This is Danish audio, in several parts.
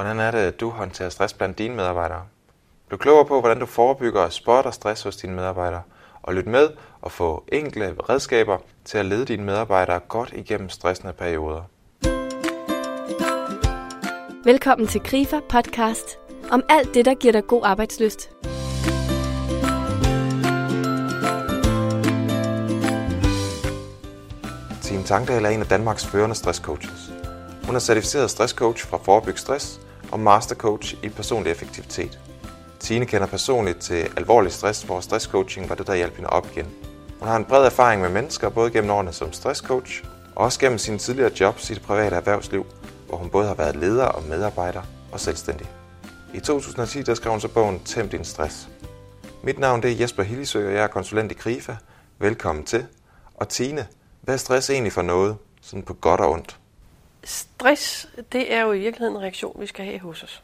Hvordan er det, at du håndterer stress blandt dine medarbejdere? Bliv klogere på, hvordan du forebygger og spotter stress hos dine medarbejdere, og lyt med og få enkle redskaber til at lede dine medarbejdere godt igennem stressende perioder. Velkommen til Grifer podcast om alt det, der giver dig god arbejdsløst. Tine Tangdal er en af Danmarks førende stresscoaches. Hun er certificeret stresscoach fra Forebyg Stress og mastercoach i personlig effektivitet. Tine kender personligt til alvorlig stress, hvor stresscoaching var det, der hjalp hende op igen. Hun har en bred erfaring med mennesker, både gennem årene som stresscoach, og også gennem sine tidligere jobs i det private erhvervsliv, hvor hun både har været leder og medarbejder og selvstændig. I 2010 der skrev hun så bogen Tæm din stress. Mit navn det er Jesper Hillisø, og jeg er konsulent i Krifa. Velkommen til. Og Tine, hvad er stress egentlig for noget, sådan på godt og ondt? Stress, det er jo i virkeligheden en reaktion, vi skal have hos os.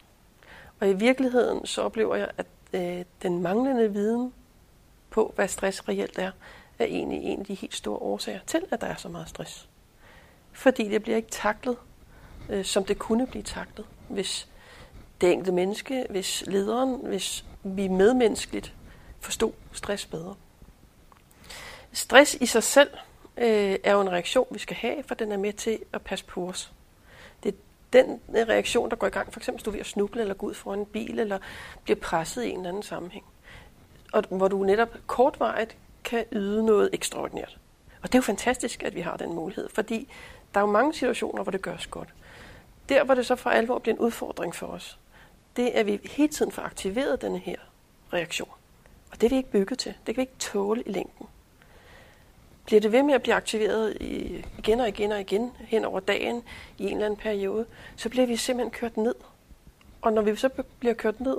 Og i virkeligheden så oplever jeg, at øh, den manglende viden på, hvad stress reelt er, er egentlig en af de helt store årsager til, at der er så meget stress. Fordi det bliver ikke taklet, øh, som det kunne blive taklet, hvis det enkelte menneske, hvis lederen, hvis vi medmenneskeligt forstod stress bedre. Stress i sig selv øh, er jo en reaktion, vi skal have, for den er med til at passe på os. Det er den øh, reaktion, der går i gang, for eksempel hvis du er ved at snuble eller gå ud foran en bil, eller bliver presset i en eller anden sammenhæng. Og hvor du netop kortvarigt kan yde noget ekstraordinært. Og det er jo fantastisk, at vi har den mulighed, fordi der er jo mange situationer, hvor det gøres godt. Der, hvor det så for alvor bliver en udfordring for os, det er, at vi hele tiden får aktiveret denne her reaktion. Og det er vi ikke bygget til. Det kan vi ikke tåle i længden. Bliver det ved med at blive aktiveret igen og igen og igen hen over dagen i en eller anden periode, så bliver vi simpelthen kørt ned. Og når vi så bliver kørt ned,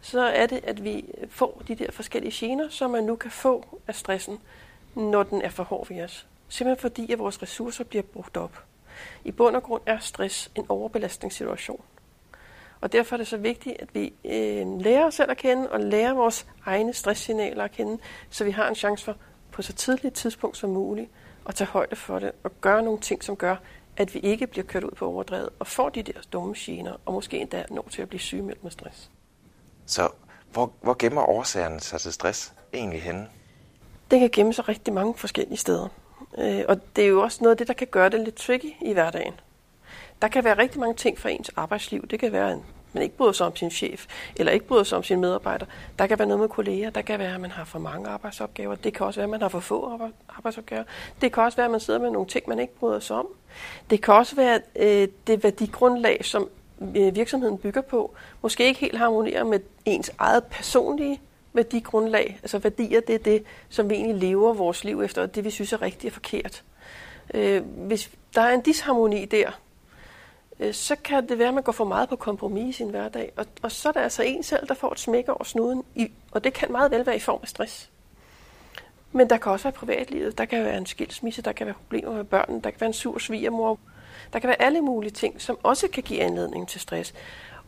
så er det, at vi får de der forskellige gener, som man nu kan få af stressen, når den er for hård ved os. Simpelthen fordi, at vores ressourcer bliver brugt op. I bund og grund er stress en overbelastningssituation. Og derfor er det så vigtigt, at vi øh, lærer os selv at kende og lærer vores egne stresssignaler at kende, så vi har en chance for på så tidligt et tidspunkt som muligt at tage højde for det og gøre nogle ting, som gør, at vi ikke bliver kørt ud på overdrevet og får de der dumme gener, og måske endda når til at blive sygemeldt med stress. Så hvor, hvor gemmer årsagerne sig til stress egentlig henne? Det kan gemme sig rigtig mange forskellige steder. Øh, og det er jo også noget af det, der kan gøre det lidt tricky i hverdagen. Der kan være rigtig mange ting fra ens arbejdsliv. Det kan være, at man ikke bryder sig om sin chef, eller ikke bryder sig om sine medarbejdere. Der kan være noget med kolleger. Der kan være, at man har for mange arbejdsopgaver. Det kan også være, at man har for få arbejdsopgaver. Det kan også være, at man sidder med nogle ting, man ikke bryder sig om. Det kan også være, at det værdigrundlag, som øh, virksomheden bygger på, måske ikke helt harmonerer med ens eget personlige værdigrundlag. Altså værdier, det er det, som vi egentlig lever vores liv efter, og det vi synes er rigtigt og forkert. Øh, hvis der er en disharmoni der, øh, så kan det være, at man går for meget på kompromis i sin hverdag. Og, og så er der altså en selv, der får et smæk over snuden, i, og det kan meget vel være i form af stress. Men der kan også være privatlivet. Der kan være en skilsmisse, der kan være problemer med børnene, der kan være en sur svigermor. Der kan være alle mulige ting, som også kan give anledning til stress.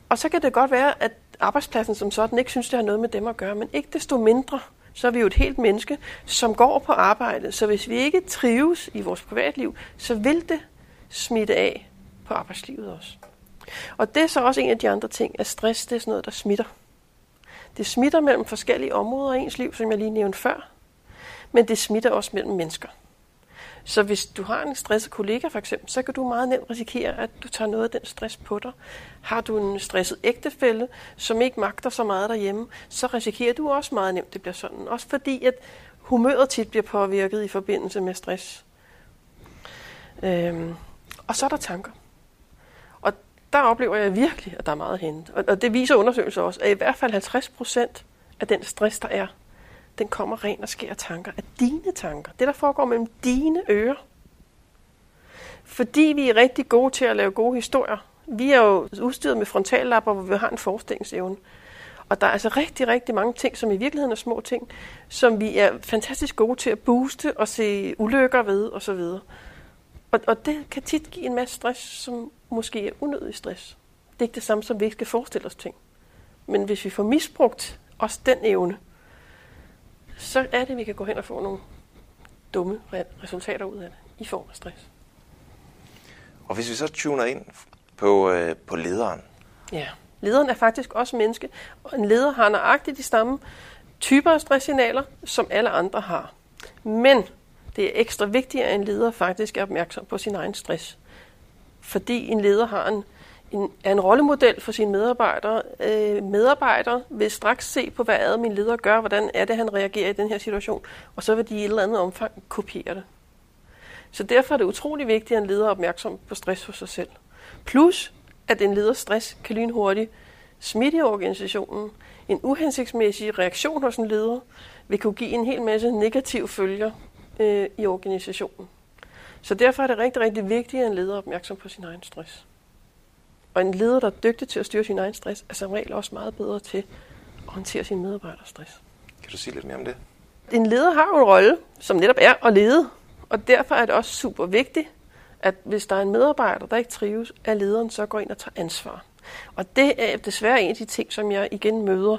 Og så kan det godt være, at arbejdspladsen som sådan ikke synes, det har noget med dem at gøre, men ikke desto mindre, så er vi jo et helt menneske, som går på arbejde. Så hvis vi ikke trives i vores privatliv, så vil det smitte af på arbejdslivet også. Og det er så også en af de andre ting, at stress det er sådan noget, der smitter. Det smitter mellem forskellige områder i ens liv, som jeg lige nævnte før, men det smitter også mellem mennesker. Så hvis du har en stresset kollega for eksempel, så kan du meget nemt risikere, at du tager noget af den stress på dig. Har du en stresset ægtefælle, som ikke magter så meget derhjemme, så risikerer du også meget nemt, det bliver sådan. Også fordi, at humøret tit bliver påvirket i forbindelse med stress. Øhm, og så er der tanker. Der oplever jeg virkelig, at der er meget hente. Og, og det viser undersøgelser også, at i hvert fald 50 procent af den stress, der er, den kommer ren og sker tanker af dine tanker. Det, der foregår mellem dine ører. Fordi vi er rigtig gode til at lave gode historier. Vi er jo udstyret med frontallapper, hvor vi har en forestillingsevne. Og der er altså rigtig, rigtig mange ting, som i virkeligheden er små ting, som vi er fantastisk gode til at booste og se ulykker ved osv. Og, og det kan tit give en masse stress, som måske er unødig stress. Det er ikke det samme, som vi ikke skal forestille os ting. Men hvis vi får misbrugt også den evne, så er det, at vi kan gå hen og få nogle dumme resultater ud af det i form af stress. Og hvis vi så tuner ind på, øh, på lederen, Ja, lederen er faktisk også menneske, og en leder har nøjagtigt de samme typer af stresssignaler, som alle andre har. Men det er ekstra vigtigt, at en leder faktisk er opmærksom på sin egen stress. Fordi en leder har en, en, er en rollemodel for sine medarbejdere. Øh, medarbejdere vil straks se på, hvad er min leder gør, hvordan er det, han reagerer i den her situation, og så vil de i et eller andet omfang kopiere det. Så derfor er det utrolig vigtigt, at en leder er opmærksom på stress hos sig selv. Plus, at en leders stress kan lynhurtigt smitte i organisationen. En uhensigtsmæssig reaktion hos en leder vil kunne give en hel masse negative følger øh, i organisationen. Så derfor er det rigtig, rigtig vigtigt, at en leder er opmærksom på sin egen stress. Og en leder, der er dygtig til at styre sin egen stress, er som regel også meget bedre til at håndtere sin medarbejders stress. Kan du sige lidt mere om det? En leder har jo en rolle, som netop er at lede. Og derfor er det også super vigtigt, at hvis der er en medarbejder, der ikke trives, at lederen så går ind og tager ansvar. Og det er desværre en af de ting, som jeg igen møder.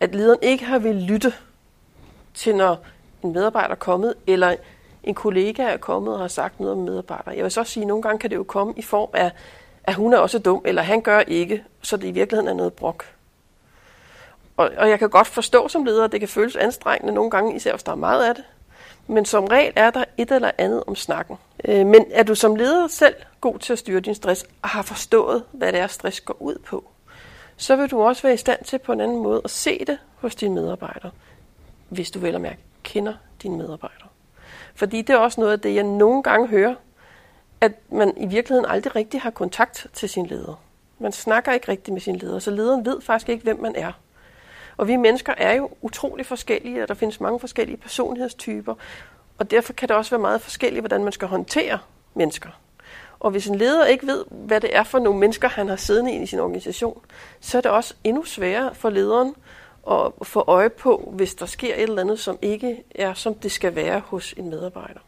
At lederen ikke har vil lytte til, når en medarbejder er kommet, eller en kollega er kommet og har sagt noget om medarbejder. Jeg vil så sige, at nogle gange kan det jo komme i form af, at hun er også dum, eller han gør ikke, så det i virkeligheden er noget brok. Og, og jeg kan godt forstå som leder, at det kan føles anstrengende nogle gange, især hvis der er meget af det. Men som regel er der et eller andet om snakken. Øh, men er du som leder selv god til at styre din stress, og har forstået, hvad det er, stress går ud på, så vil du også være i stand til på en anden måde at se det hos dine medarbejdere, hvis du vel og mærke kender dine medarbejdere. Fordi det er også noget af det, jeg nogle gange hører, at man i virkeligheden aldrig rigtig har kontakt til sin leder. Man snakker ikke rigtigt med sin leder, så lederen ved faktisk ikke, hvem man er. Og vi mennesker er jo utrolig forskellige, og der findes mange forskellige personlighedstyper, og derfor kan det også være meget forskelligt, hvordan man skal håndtere mennesker. Og hvis en leder ikke ved, hvad det er for nogle mennesker, han har siddende i sin organisation, så er det også endnu sværere for lederen at få øje på, hvis der sker et eller andet, som ikke er, som det skal være hos en medarbejder.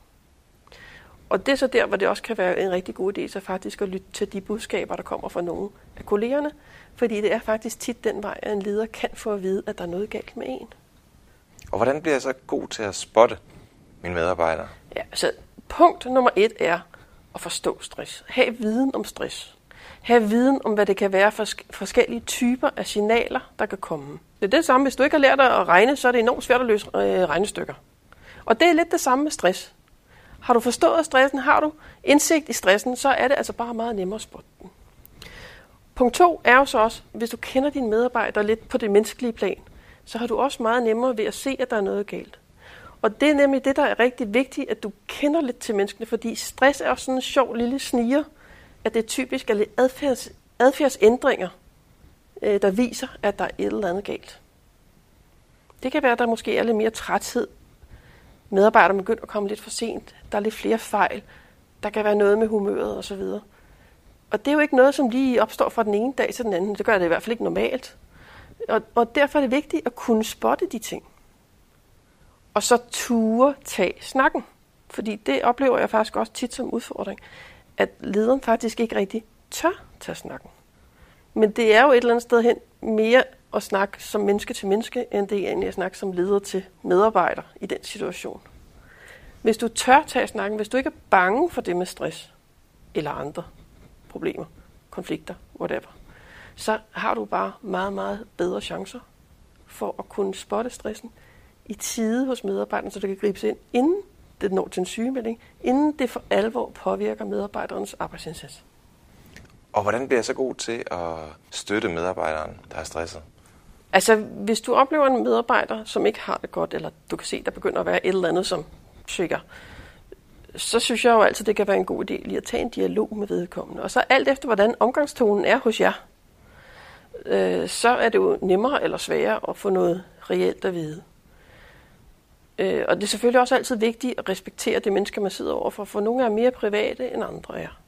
Og det er så der, hvor det også kan være en rigtig god idé, så faktisk at lytte til de budskaber, der kommer fra nogle af kollegerne, fordi det er faktisk tit den vej, at en leder kan få at vide, at der er noget galt med en. Og hvordan bliver jeg så god til at spotte mine medarbejdere? Ja, så punkt nummer et er at forstå stress. Ha' viden om stress. Ha' viden om, hvad det kan være for forskellige typer af signaler, der kan komme. Det er det samme. Hvis du ikke har lært at regne, så er det enormt svært at løse øh, regnestykker. Og det er lidt det samme med stress. Har du forstået stressen, har du indsigt i stressen, så er det altså bare meget nemmere at spotte den. Punkt to er jo så også, hvis du kender dine medarbejdere lidt på det menneskelige plan, så har du også meget nemmere ved at se, at der er noget galt. Og det er nemlig det, der er rigtig vigtigt, at du kender lidt til menneskene, fordi stress er også sådan en sjov lille sniger, at det typisk er lidt adfærds, adfærdsændringer, Øh, der viser, at der er et eller andet galt. Det kan være, at der måske er lidt mere træthed. Medarbejderne begynder at komme lidt for sent. Der er lidt flere fejl. Der kan være noget med humøret osv. Og det er jo ikke noget, som lige opstår fra den ene dag til den anden. Det gør det i hvert fald ikke normalt. Og, og derfor er det vigtigt at kunne spotte de ting. Og så ture tage snakken. Fordi det oplever jeg faktisk også tit som udfordring, at lederen faktisk ikke rigtig tør tage snakken. Men det er jo et eller andet sted hen mere at snakke som menneske til menneske, end det er egentlig at snakke som leder til medarbejder i den situation. Hvis du tør tage snakken, hvis du ikke er bange for det med stress eller andre problemer, konflikter, whatever, så har du bare meget, meget bedre chancer for at kunne spotte stressen i tide hos medarbejderen, så det kan gribes ind, inden det når til en sygemelding, inden det for alvor påvirker medarbejderens arbejdsindsats. Og hvordan bliver jeg så god til at støtte medarbejderen, der er stresset? Altså, hvis du oplever en medarbejder, som ikke har det godt, eller du kan se, der begynder at være et eller andet, som tjekker, så synes jeg jo altid, det kan være en god idé lige at tage en dialog med vedkommende. Og så alt efter, hvordan omgangstonen er hos jer, øh, så er det jo nemmere eller sværere at få noget reelt at vide. Øh, og det er selvfølgelig også altid vigtigt at respektere det menneske, man sidder overfor, for nogle er mere private, end andre er.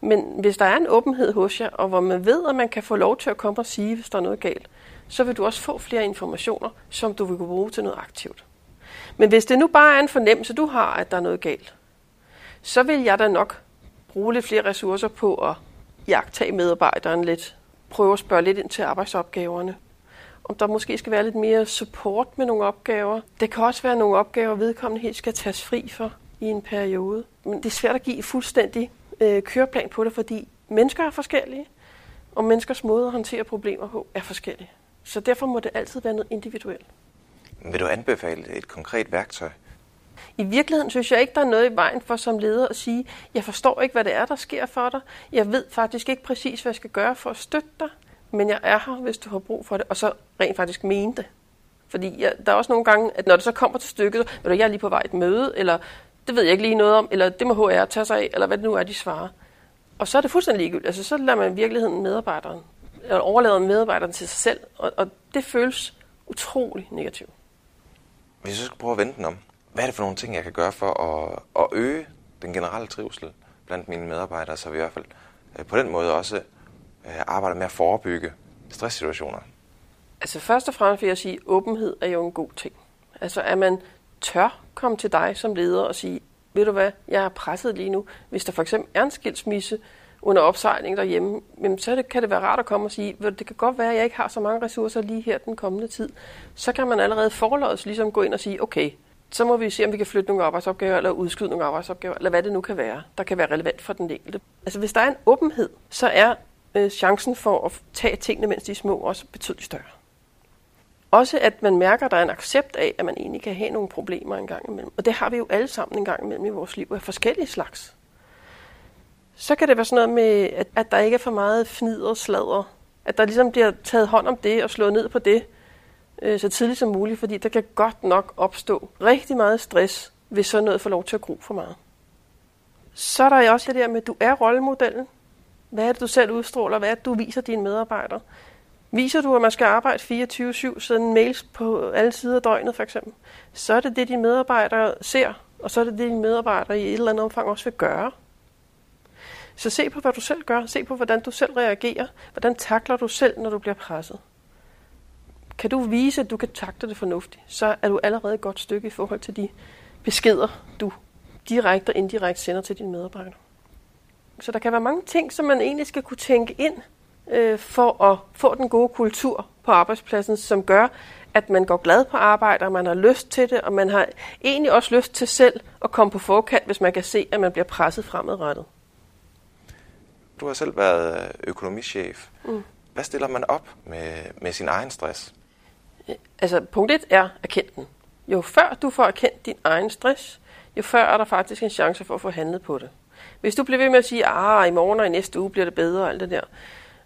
Men hvis der er en åbenhed hos jer, og hvor man ved, at man kan få lov til at komme og sige, hvis der er noget galt, så vil du også få flere informationer, som du vil kunne bruge til noget aktivt. Men hvis det nu bare er en fornemmelse, du har, at der er noget galt, så vil jeg da nok bruge lidt flere ressourcer på at jagtage medarbejderen lidt. Prøve at spørge lidt ind til arbejdsopgaverne. Om der måske skal være lidt mere support med nogle opgaver. Det kan også være nogle opgaver, vedkommende helt skal tages fri for i en periode. Men det er svært at give fuldstændig øh, køreplan på det, fordi mennesker er forskellige. Og menneskers måde at håndtere problemer på er forskellige. Så derfor må det altid være noget individuelt. Vil du anbefale et konkret værktøj? I virkeligheden synes jeg ikke, der er noget i vejen for som leder at sige, jeg forstår ikke, hvad det er, der sker for dig. Jeg ved faktisk ikke præcis, hvad jeg skal gøre for at støtte dig, men jeg er her, hvis du har brug for det. Og så rent faktisk mene det. Fordi jeg, der er også nogle gange, at når det så kommer til stykket, du, jeg er lige på vej et møde, eller det ved jeg ikke lige noget om, eller det må HR tage sig af, eller hvad det nu er, de svarer. Og så er det fuldstændig ligegyldigt. Altså, så lader man i virkeligheden medarbejderen, eller overlader medarbejderen til sig selv, og, og det føles utrolig negativt. Hvis jeg skal prøve at vente den om, hvad er det for nogle ting, jeg kan gøre for at, at øge den generelle trivsel blandt mine medarbejdere, så vi i hvert fald øh, på den måde også øh, arbejder med at forebygge stresssituationer? Altså først og fremmest vil jeg sige, at åbenhed er jo en god ting. Altså at man tør komme til dig som leder og sige, ved du hvad, jeg er presset lige nu. Hvis der for eksempel er en skilsmisse under opsejling derhjemme, så kan det være rart at komme og sige, det kan godt være, at jeg ikke har så mange ressourcer lige her den kommende tid. Så kan man allerede forlådes ligesom gå ind og sige, okay, så må vi se, om vi kan flytte nogle arbejdsopgaver, eller udskyde nogle arbejdsopgaver, eller hvad det nu kan være, der kan være relevant for den enkelte. Altså hvis der er en åbenhed, så er øh, chancen for at tage tingene, mens de er små, også betydeligt større. Også at man mærker, at der er en accept af, at man egentlig kan have nogle problemer en gang imellem. Og det har vi jo alle sammen en gang imellem i vores liv af forskellige slags. Så kan det være sådan noget med, at, at der ikke er for meget fnider og sladder. At der ligesom bliver taget hånd om det og slået ned på det øh, så tidligt som muligt, fordi der kan godt nok opstå rigtig meget stress, hvis sådan noget får lov til at gro for meget. Så er der også det der med, at du er rollemodellen. Hvad er det, du selv udstråler? Hvad er det, du viser dine medarbejdere? Viser du, at man skal arbejde 24-7, sådan mails på alle sider af døgnet for eksempel, så er det det, dine medarbejdere ser, og så er det det, dine medarbejdere i et eller andet omfang også vil gøre. Så se på, hvad du selv gør. Se på, hvordan du selv reagerer. Hvordan takler du selv, når du bliver presset. Kan du vise, at du kan takle det fornuftigt, så er du allerede et godt stykke i forhold til de beskeder, du direkte og indirekte sender til dine medarbejdere. Så der kan være mange ting, som man egentlig skal kunne tænke ind øh, for at få den gode kultur på arbejdspladsen, som gør, at man går glad på arbejde, og man har lyst til det, og man har egentlig også lyst til selv at komme på forkant, hvis man kan se, at man bliver presset fremadrettet. Du har selv været økonomichef. Mm. Hvad stiller man op med, med sin egen stress? Altså, punkt et er erkendt den. Jo før du får erkendt din egen stress, jo før er der faktisk en chance for at få handlet på det. Hvis du bliver ved med at sige, ah, i morgen og i næste uge bliver det bedre og alt det der,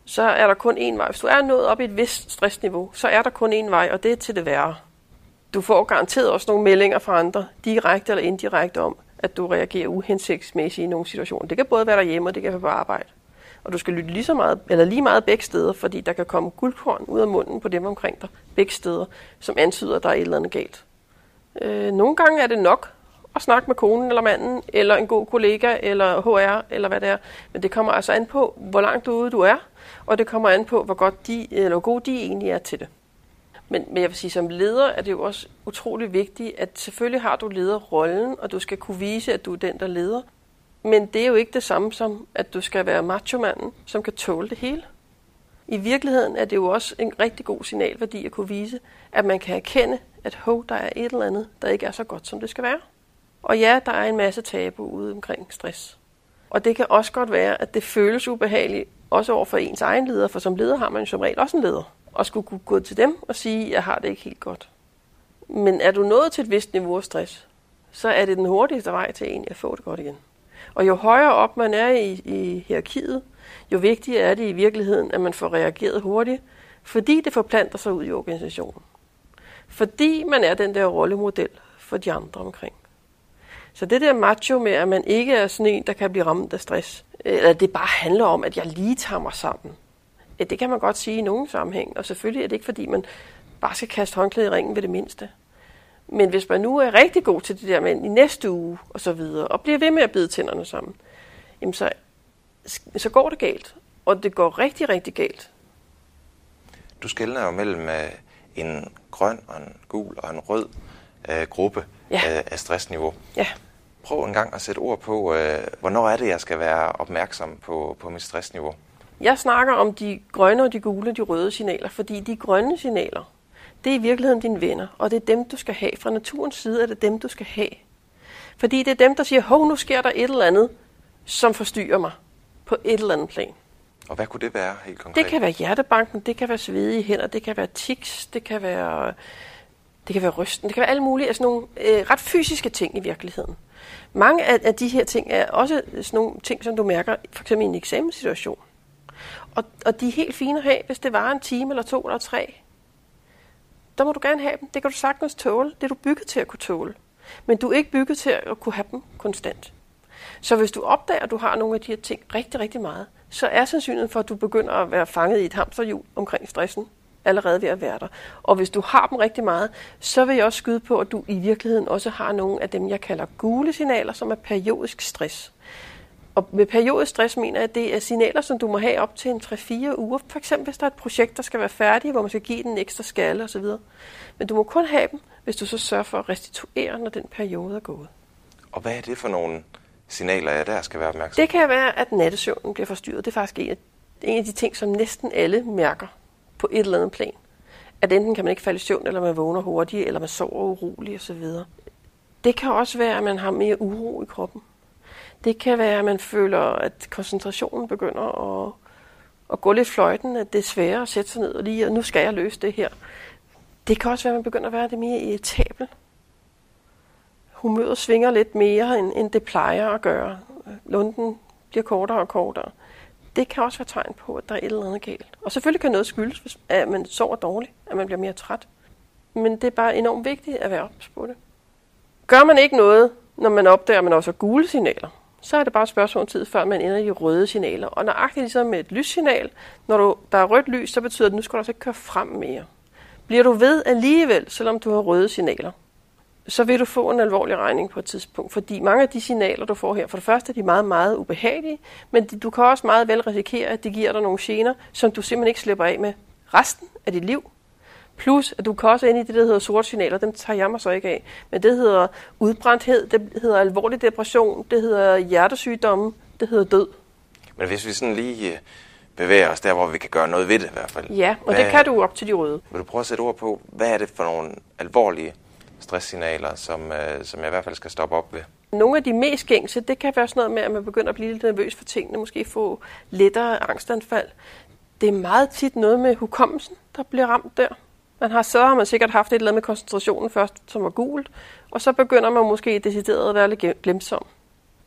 så er der kun én vej. Hvis du er nået op i et vist stressniveau, så er der kun én vej, og det er til det værre. Du får garanteret også nogle meldinger fra andre, direkte eller indirekte om, at du reagerer uhensigtsmæssigt i nogle situationer. Det kan både være derhjemme, og det kan være på arbejde. Og du skal lytte lige, så meget, eller lige meget begge steder, fordi der kan komme guldkorn ud af munden på dem omkring dig, begge steder, som antyder, at der er et eller andet galt. Øh, nogle gange er det nok at snakke med konen eller manden, eller en god kollega, eller HR, eller hvad det er. Men det kommer altså an på, hvor langt ude du er, og det kommer an på, hvor, godt de, eller hvor gode de egentlig er til det. Men, men jeg vil sige, som leder er det jo også utrolig vigtigt, at selvfølgelig har du lederrollen, og du skal kunne vise, at du er den, der leder. Men det er jo ikke det samme som, at du skal være machomanden, som kan tåle det hele. I virkeligheden er det jo også en rigtig god signalværdi at kunne vise, at man kan erkende, at hov, der er et eller andet, der ikke er så godt, som det skal være. Og ja, der er en masse tabu ude omkring stress. Og det kan også godt være, at det føles ubehageligt, også over for ens egen leder, for som leder har man jo som regel også en leder, og skulle kunne gå til dem og sige, jeg har det ikke helt godt. Men er du nået til et vist niveau af stress, så er det den hurtigste vej til egentlig at få det godt igen. Og jo højere op man er i, i hierarkiet, jo vigtigere er det i virkeligheden, at man får reageret hurtigt, fordi det forplanter sig ud i organisationen. Fordi man er den der rollemodel for de andre omkring. Så det der macho med, at man ikke er sådan en, der kan blive ramt af stress, eller det bare handler om, at jeg lige tager mig sammen, det kan man godt sige i nogen sammenhæng. Og selvfølgelig er det ikke, fordi man bare skal kaste håndklæde i ringen ved det mindste. Men hvis man nu er rigtig god til det der med i næste uge og så videre, og bliver ved med at bide tænderne sammen, jamen så, så går det galt. Og det går rigtig, rigtig galt. Du skældner jo mellem øh, en grøn og en gul og en rød øh, gruppe ja. uh, af stressniveau. Ja. Prøv en gang at sætte ord på, uh, hvornår er det, jeg skal være opmærksom på, på mit stressniveau? Jeg snakker om de grønne og de gule og de røde signaler, fordi de grønne signaler, det er i virkeligheden dine venner, og det er dem, du skal have. Fra naturens side er det dem, du skal have. Fordi det er dem, der siger, hov, nu sker der et eller andet, som forstyrrer mig på et eller andet plan. Og hvad kunne det være helt konkret? Det kan være hjertebanken, det kan være svedige hænder, det kan være tics, det kan være, det kan være rysten, det kan være alle mulige altså nogle øh, ret fysiske ting i virkeligheden. Mange af, af de her ting er også sådan nogle ting, som du mærker for eksempel i en eksamenssituation. Og, og de er helt fine at have, hvis det var en time eller to eller tre. Der må du gerne have dem. Det kan du sagtens tåle. Det er du bygget til at kunne tåle. Men du er ikke bygget til at kunne have dem konstant. Så hvis du opdager, at du har nogle af de her ting rigtig, rigtig meget, så er sandsynligheden for, at du begynder at være fanget i et hamsterhjul omkring stressen allerede ved at være der. Og hvis du har dem rigtig meget, så vil jeg også skyde på, at du i virkeligheden også har nogle af dem, jeg kalder gule signaler, som er periodisk stress. Og med periodisk stress mener jeg, at det er signaler, som du må have op til en 3-4 uger. For eksempel hvis der er et projekt, der skal være færdigt, hvor man skal give den en ekstra skalle osv. Men du må kun have dem, hvis du så sørger for at restituere, når den periode er gået. Og hvad er det for nogle signaler, jeg der skal være opmærksom Det kan være, at nattesøvnen bliver forstyrret. Det er faktisk en af, en af de ting, som næsten alle mærker på et eller andet plan. At enten kan man ikke falde i søvn, eller man vågner hurtigt, eller man sover uroligt osv. Det kan også være, at man har mere uro i kroppen. Det kan være, at man føler, at koncentrationen begynder at, at gå lidt fløjten, at det er sværere at sætte sig ned og lige, at nu skal jeg løse det her. Det kan også være, at man begynder at være det mere irritabel. Humøret svinger lidt mere, end, end det plejer at gøre. Lunden bliver kortere og kortere. Det kan også være tegn på, at der er et eller andet galt. Og selvfølgelig kan noget skyldes, hvis at man sover dårligt, at man bliver mere træt. Men det er bare enormt vigtigt at være ops på det. Gør man ikke noget, når man opdager, at man også har gule signaler, så er det bare et spørgsmål om tid, før man ender i røde signaler. Og nøjagtigt ligesom med et lyssignal, når du, der er rødt lys, så betyder det, at nu skal du altså ikke køre frem mere. Bliver du ved alligevel, selvom du har røde signaler, så vil du få en alvorlig regning på et tidspunkt. Fordi mange af de signaler, du får her, for det første er de meget, meget ubehagelige, men du kan også meget vel risikere, at de giver dig nogle gener, som du simpelthen ikke slipper af med resten af dit liv. Plus, at du kan også ind i det, der hedder sorte signaler, dem tager jeg mig så ikke af. Men det hedder udbrændthed, det hedder alvorlig depression, det hedder hjertesygdomme, det hedder død. Men hvis vi sådan lige øh, bevæger os der, hvor vi kan gøre noget ved det i hvert fald. Ja, og hvad, det kan du op til de røde. Vil du prøve at sætte ord på, hvad er det for nogle alvorlige stresssignaler, som, øh, som jeg i hvert fald skal stoppe op ved? Nogle af de mest gængse, det kan være sådan noget med, at man begynder at blive lidt nervøs for tingene, måske få lettere angstanfald. Det er meget tit noget med hukommelsen, der bliver ramt der. Man har, så har man sikkert haft et eller andet med koncentrationen først, som var gult, og så begynder man måske decideret at være lidt glemsom.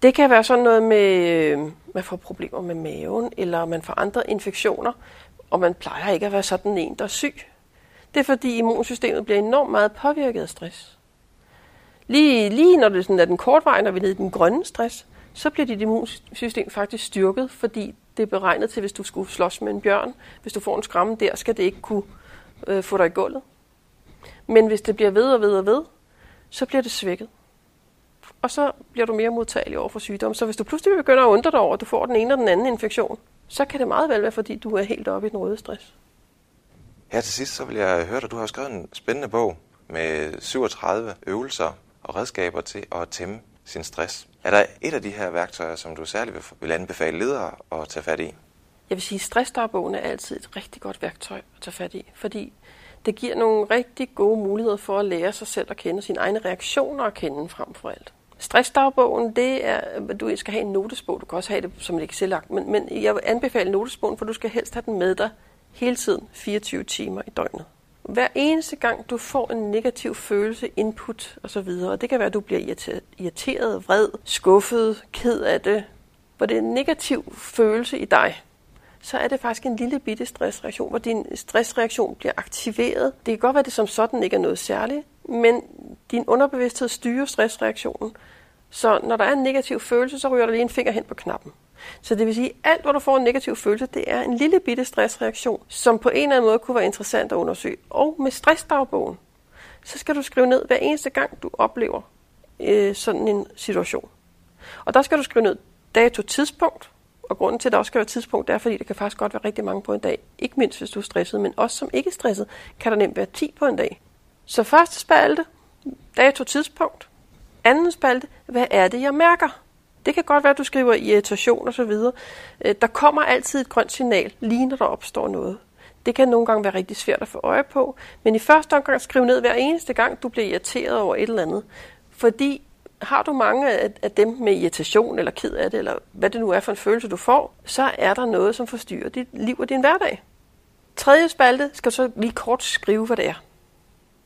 Det kan være sådan noget med, øh, man får problemer med maven, eller man får andre infektioner, og man plejer ikke at være sådan en, der er syg. Det er fordi immunsystemet bliver enormt meget påvirket af stress. Lige, lige når det sådan er den kortveje, når vi er nede i den grønne stress, så bliver dit immunsystem faktisk styrket, fordi det er beregnet til, hvis du skulle slås med en bjørn. Hvis du får en skræmme der, skal det ikke kunne øh, få dig i gulvet. Men hvis det bliver ved og ved og ved, så bliver det svækket. Og så bliver du mere modtagelig over for sygdom. Så hvis du pludselig begynder at undre dig over, at du får den ene eller den anden infektion, så kan det meget vel være, fordi du er helt oppe i den røde stress. Her til sidst, så vil jeg høre dig, du har skrevet en spændende bog med 37 øvelser og redskaber til at tæmme sin stress. Er der et af de her værktøjer, som du særligt vil anbefale ledere at tage fat i? Jeg vil sige, at stressdagbogen er altid et rigtig godt værktøj at tage fat i, fordi det giver nogle rigtig gode muligheder for at lære sig selv at kende sine egne reaktioner og kende frem for alt. Stressdagbogen, det er, at du skal have en notesbog. Du kan også have det som et excel men, men jeg vil anbefale notesbogen, for du skal helst have den med dig hele tiden, 24 timer i døgnet. Hver eneste gang du får en negativ følelse, input osv., og det kan være, at du bliver irriteret, vred, skuffet, ked af det, hvor det er en negativ følelse i dig, så er det faktisk en lille bitte stressreaktion, hvor din stressreaktion bliver aktiveret. Det kan godt være, at det som sådan ikke er noget særligt, men din underbevidsthed styrer stressreaktionen. Så når der er en negativ følelse, så ryger der lige en finger hen på knappen. Så det vil sige, at alt, hvor du får en negativ følelse, det er en lille bitte stressreaktion, som på en eller anden måde kunne være interessant at undersøge. Og med stressdagbogen, så skal du skrive ned hver eneste gang, du oplever øh, sådan en situation. Og der skal du skrive ned dato tidspunkt, og grunden til, at der også skal være tidspunkt, det er, fordi det kan faktisk godt være rigtig mange på en dag. Ikke mindst, hvis du er stresset, men også som ikke stresset, kan der nemt være 10 på en dag. Så første spalte, dato tidspunkt. Anden spalte, hvad er det, jeg mærker? Det kan godt være, at du skriver irritation osv. Øh, der kommer altid et grønt signal, lige når der opstår noget. Det kan nogle gange være rigtig svært at få øje på, men i første omgang skriv ned hver eneste gang, du bliver irriteret over et eller andet. Fordi har du mange af, af dem med irritation eller ked af det, eller hvad det nu er for en følelse, du får, så er der noget, som forstyrrer dit liv og din hverdag. Tredje spalte skal så lige kort skrive, hvad det er.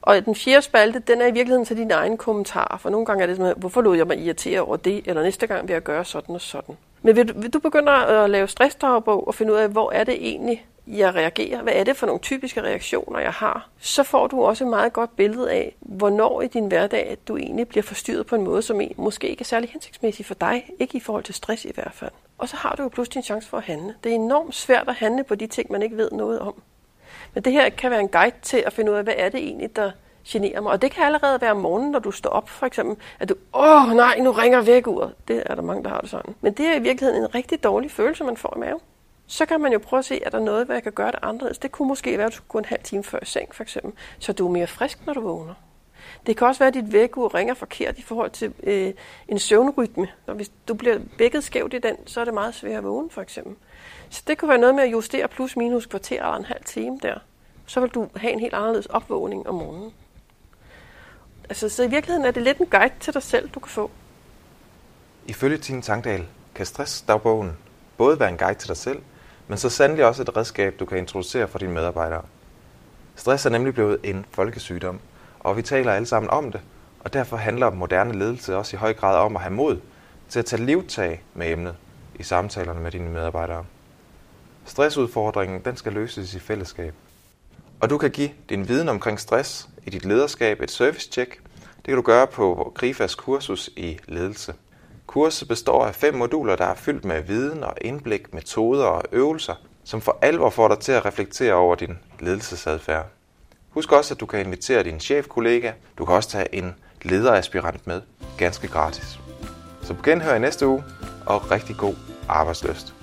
Og den fjerde spalte, den er i virkeligheden til dine egne kommentarer, for nogle gange er det sådan, hvorfor lod jeg mig irritere over det, eller næste gang vil jeg gøre sådan og sådan. Men vil du, vil du begynder at øh, lave stressdagbog og finde ud af, hvor er det egentlig, jeg reagerer, hvad er det for nogle typiske reaktioner, jeg har, så får du også et meget godt billede af, hvornår i din hverdag du egentlig bliver forstyrret på en måde, som måske ikke er særlig hensigtsmæssig for dig, ikke i forhold til stress i hvert fald. Og så har du jo pludselig en chance for at handle. Det er enormt svært at handle på de ting, man ikke ved noget om. Men det her kan være en guide til at finde ud af, hvad er det egentlig, der generer mig. Og det kan allerede være om morgenen, når du står op, for eksempel, at du, åh nej, nu ringer vækkeuret. Det er der mange, der har det sådan. Men det er i virkeligheden en rigtig dårlig følelse, man får i maven. Så kan man jo prøve at se, er der noget, hvad jeg kan gøre det anderledes. Det kunne måske være, at du skulle gå en halv time før i seng, for eksempel, så du er mere frisk, når du vågner. Det kan også være, at dit vækkeur ringer forkert i forhold til øh, en søvnrytme. Og hvis du bliver vækket skævt i den, så er det meget svært at vågne, for eksempel. Så det kunne være noget med at justere plus minus kvarter eller en halv time der. Så vil du have en helt anderledes opvågning om morgenen. Altså, så i virkeligheden er det lidt en guide til dig selv, du kan få. Ifølge Tine Tangdal kan stressdagbogen både være en guide til dig selv, men så sandelig også et redskab, du kan introducere for dine medarbejdere. Stress er nemlig blevet en folkesygdom, og vi taler alle sammen om det, og derfor handler moderne ledelse også i høj grad om at have mod til at tage livtag med emnet i samtalerne med dine medarbejdere. Stressudfordringen den skal løses i fællesskab. Og du kan give din viden omkring stress i dit lederskab et service-check. Det kan du gøre på Grifas kursus i ledelse. Kurset består af fem moduler, der er fyldt med viden og indblik, metoder og øvelser, som for alvor får dig til at reflektere over din ledelsesadfærd. Husk også, at du kan invitere din chefkollega. Du kan også tage en lederaspirant med, ganske gratis. Så på genhør i næste uge, og rigtig god arbejdsløst.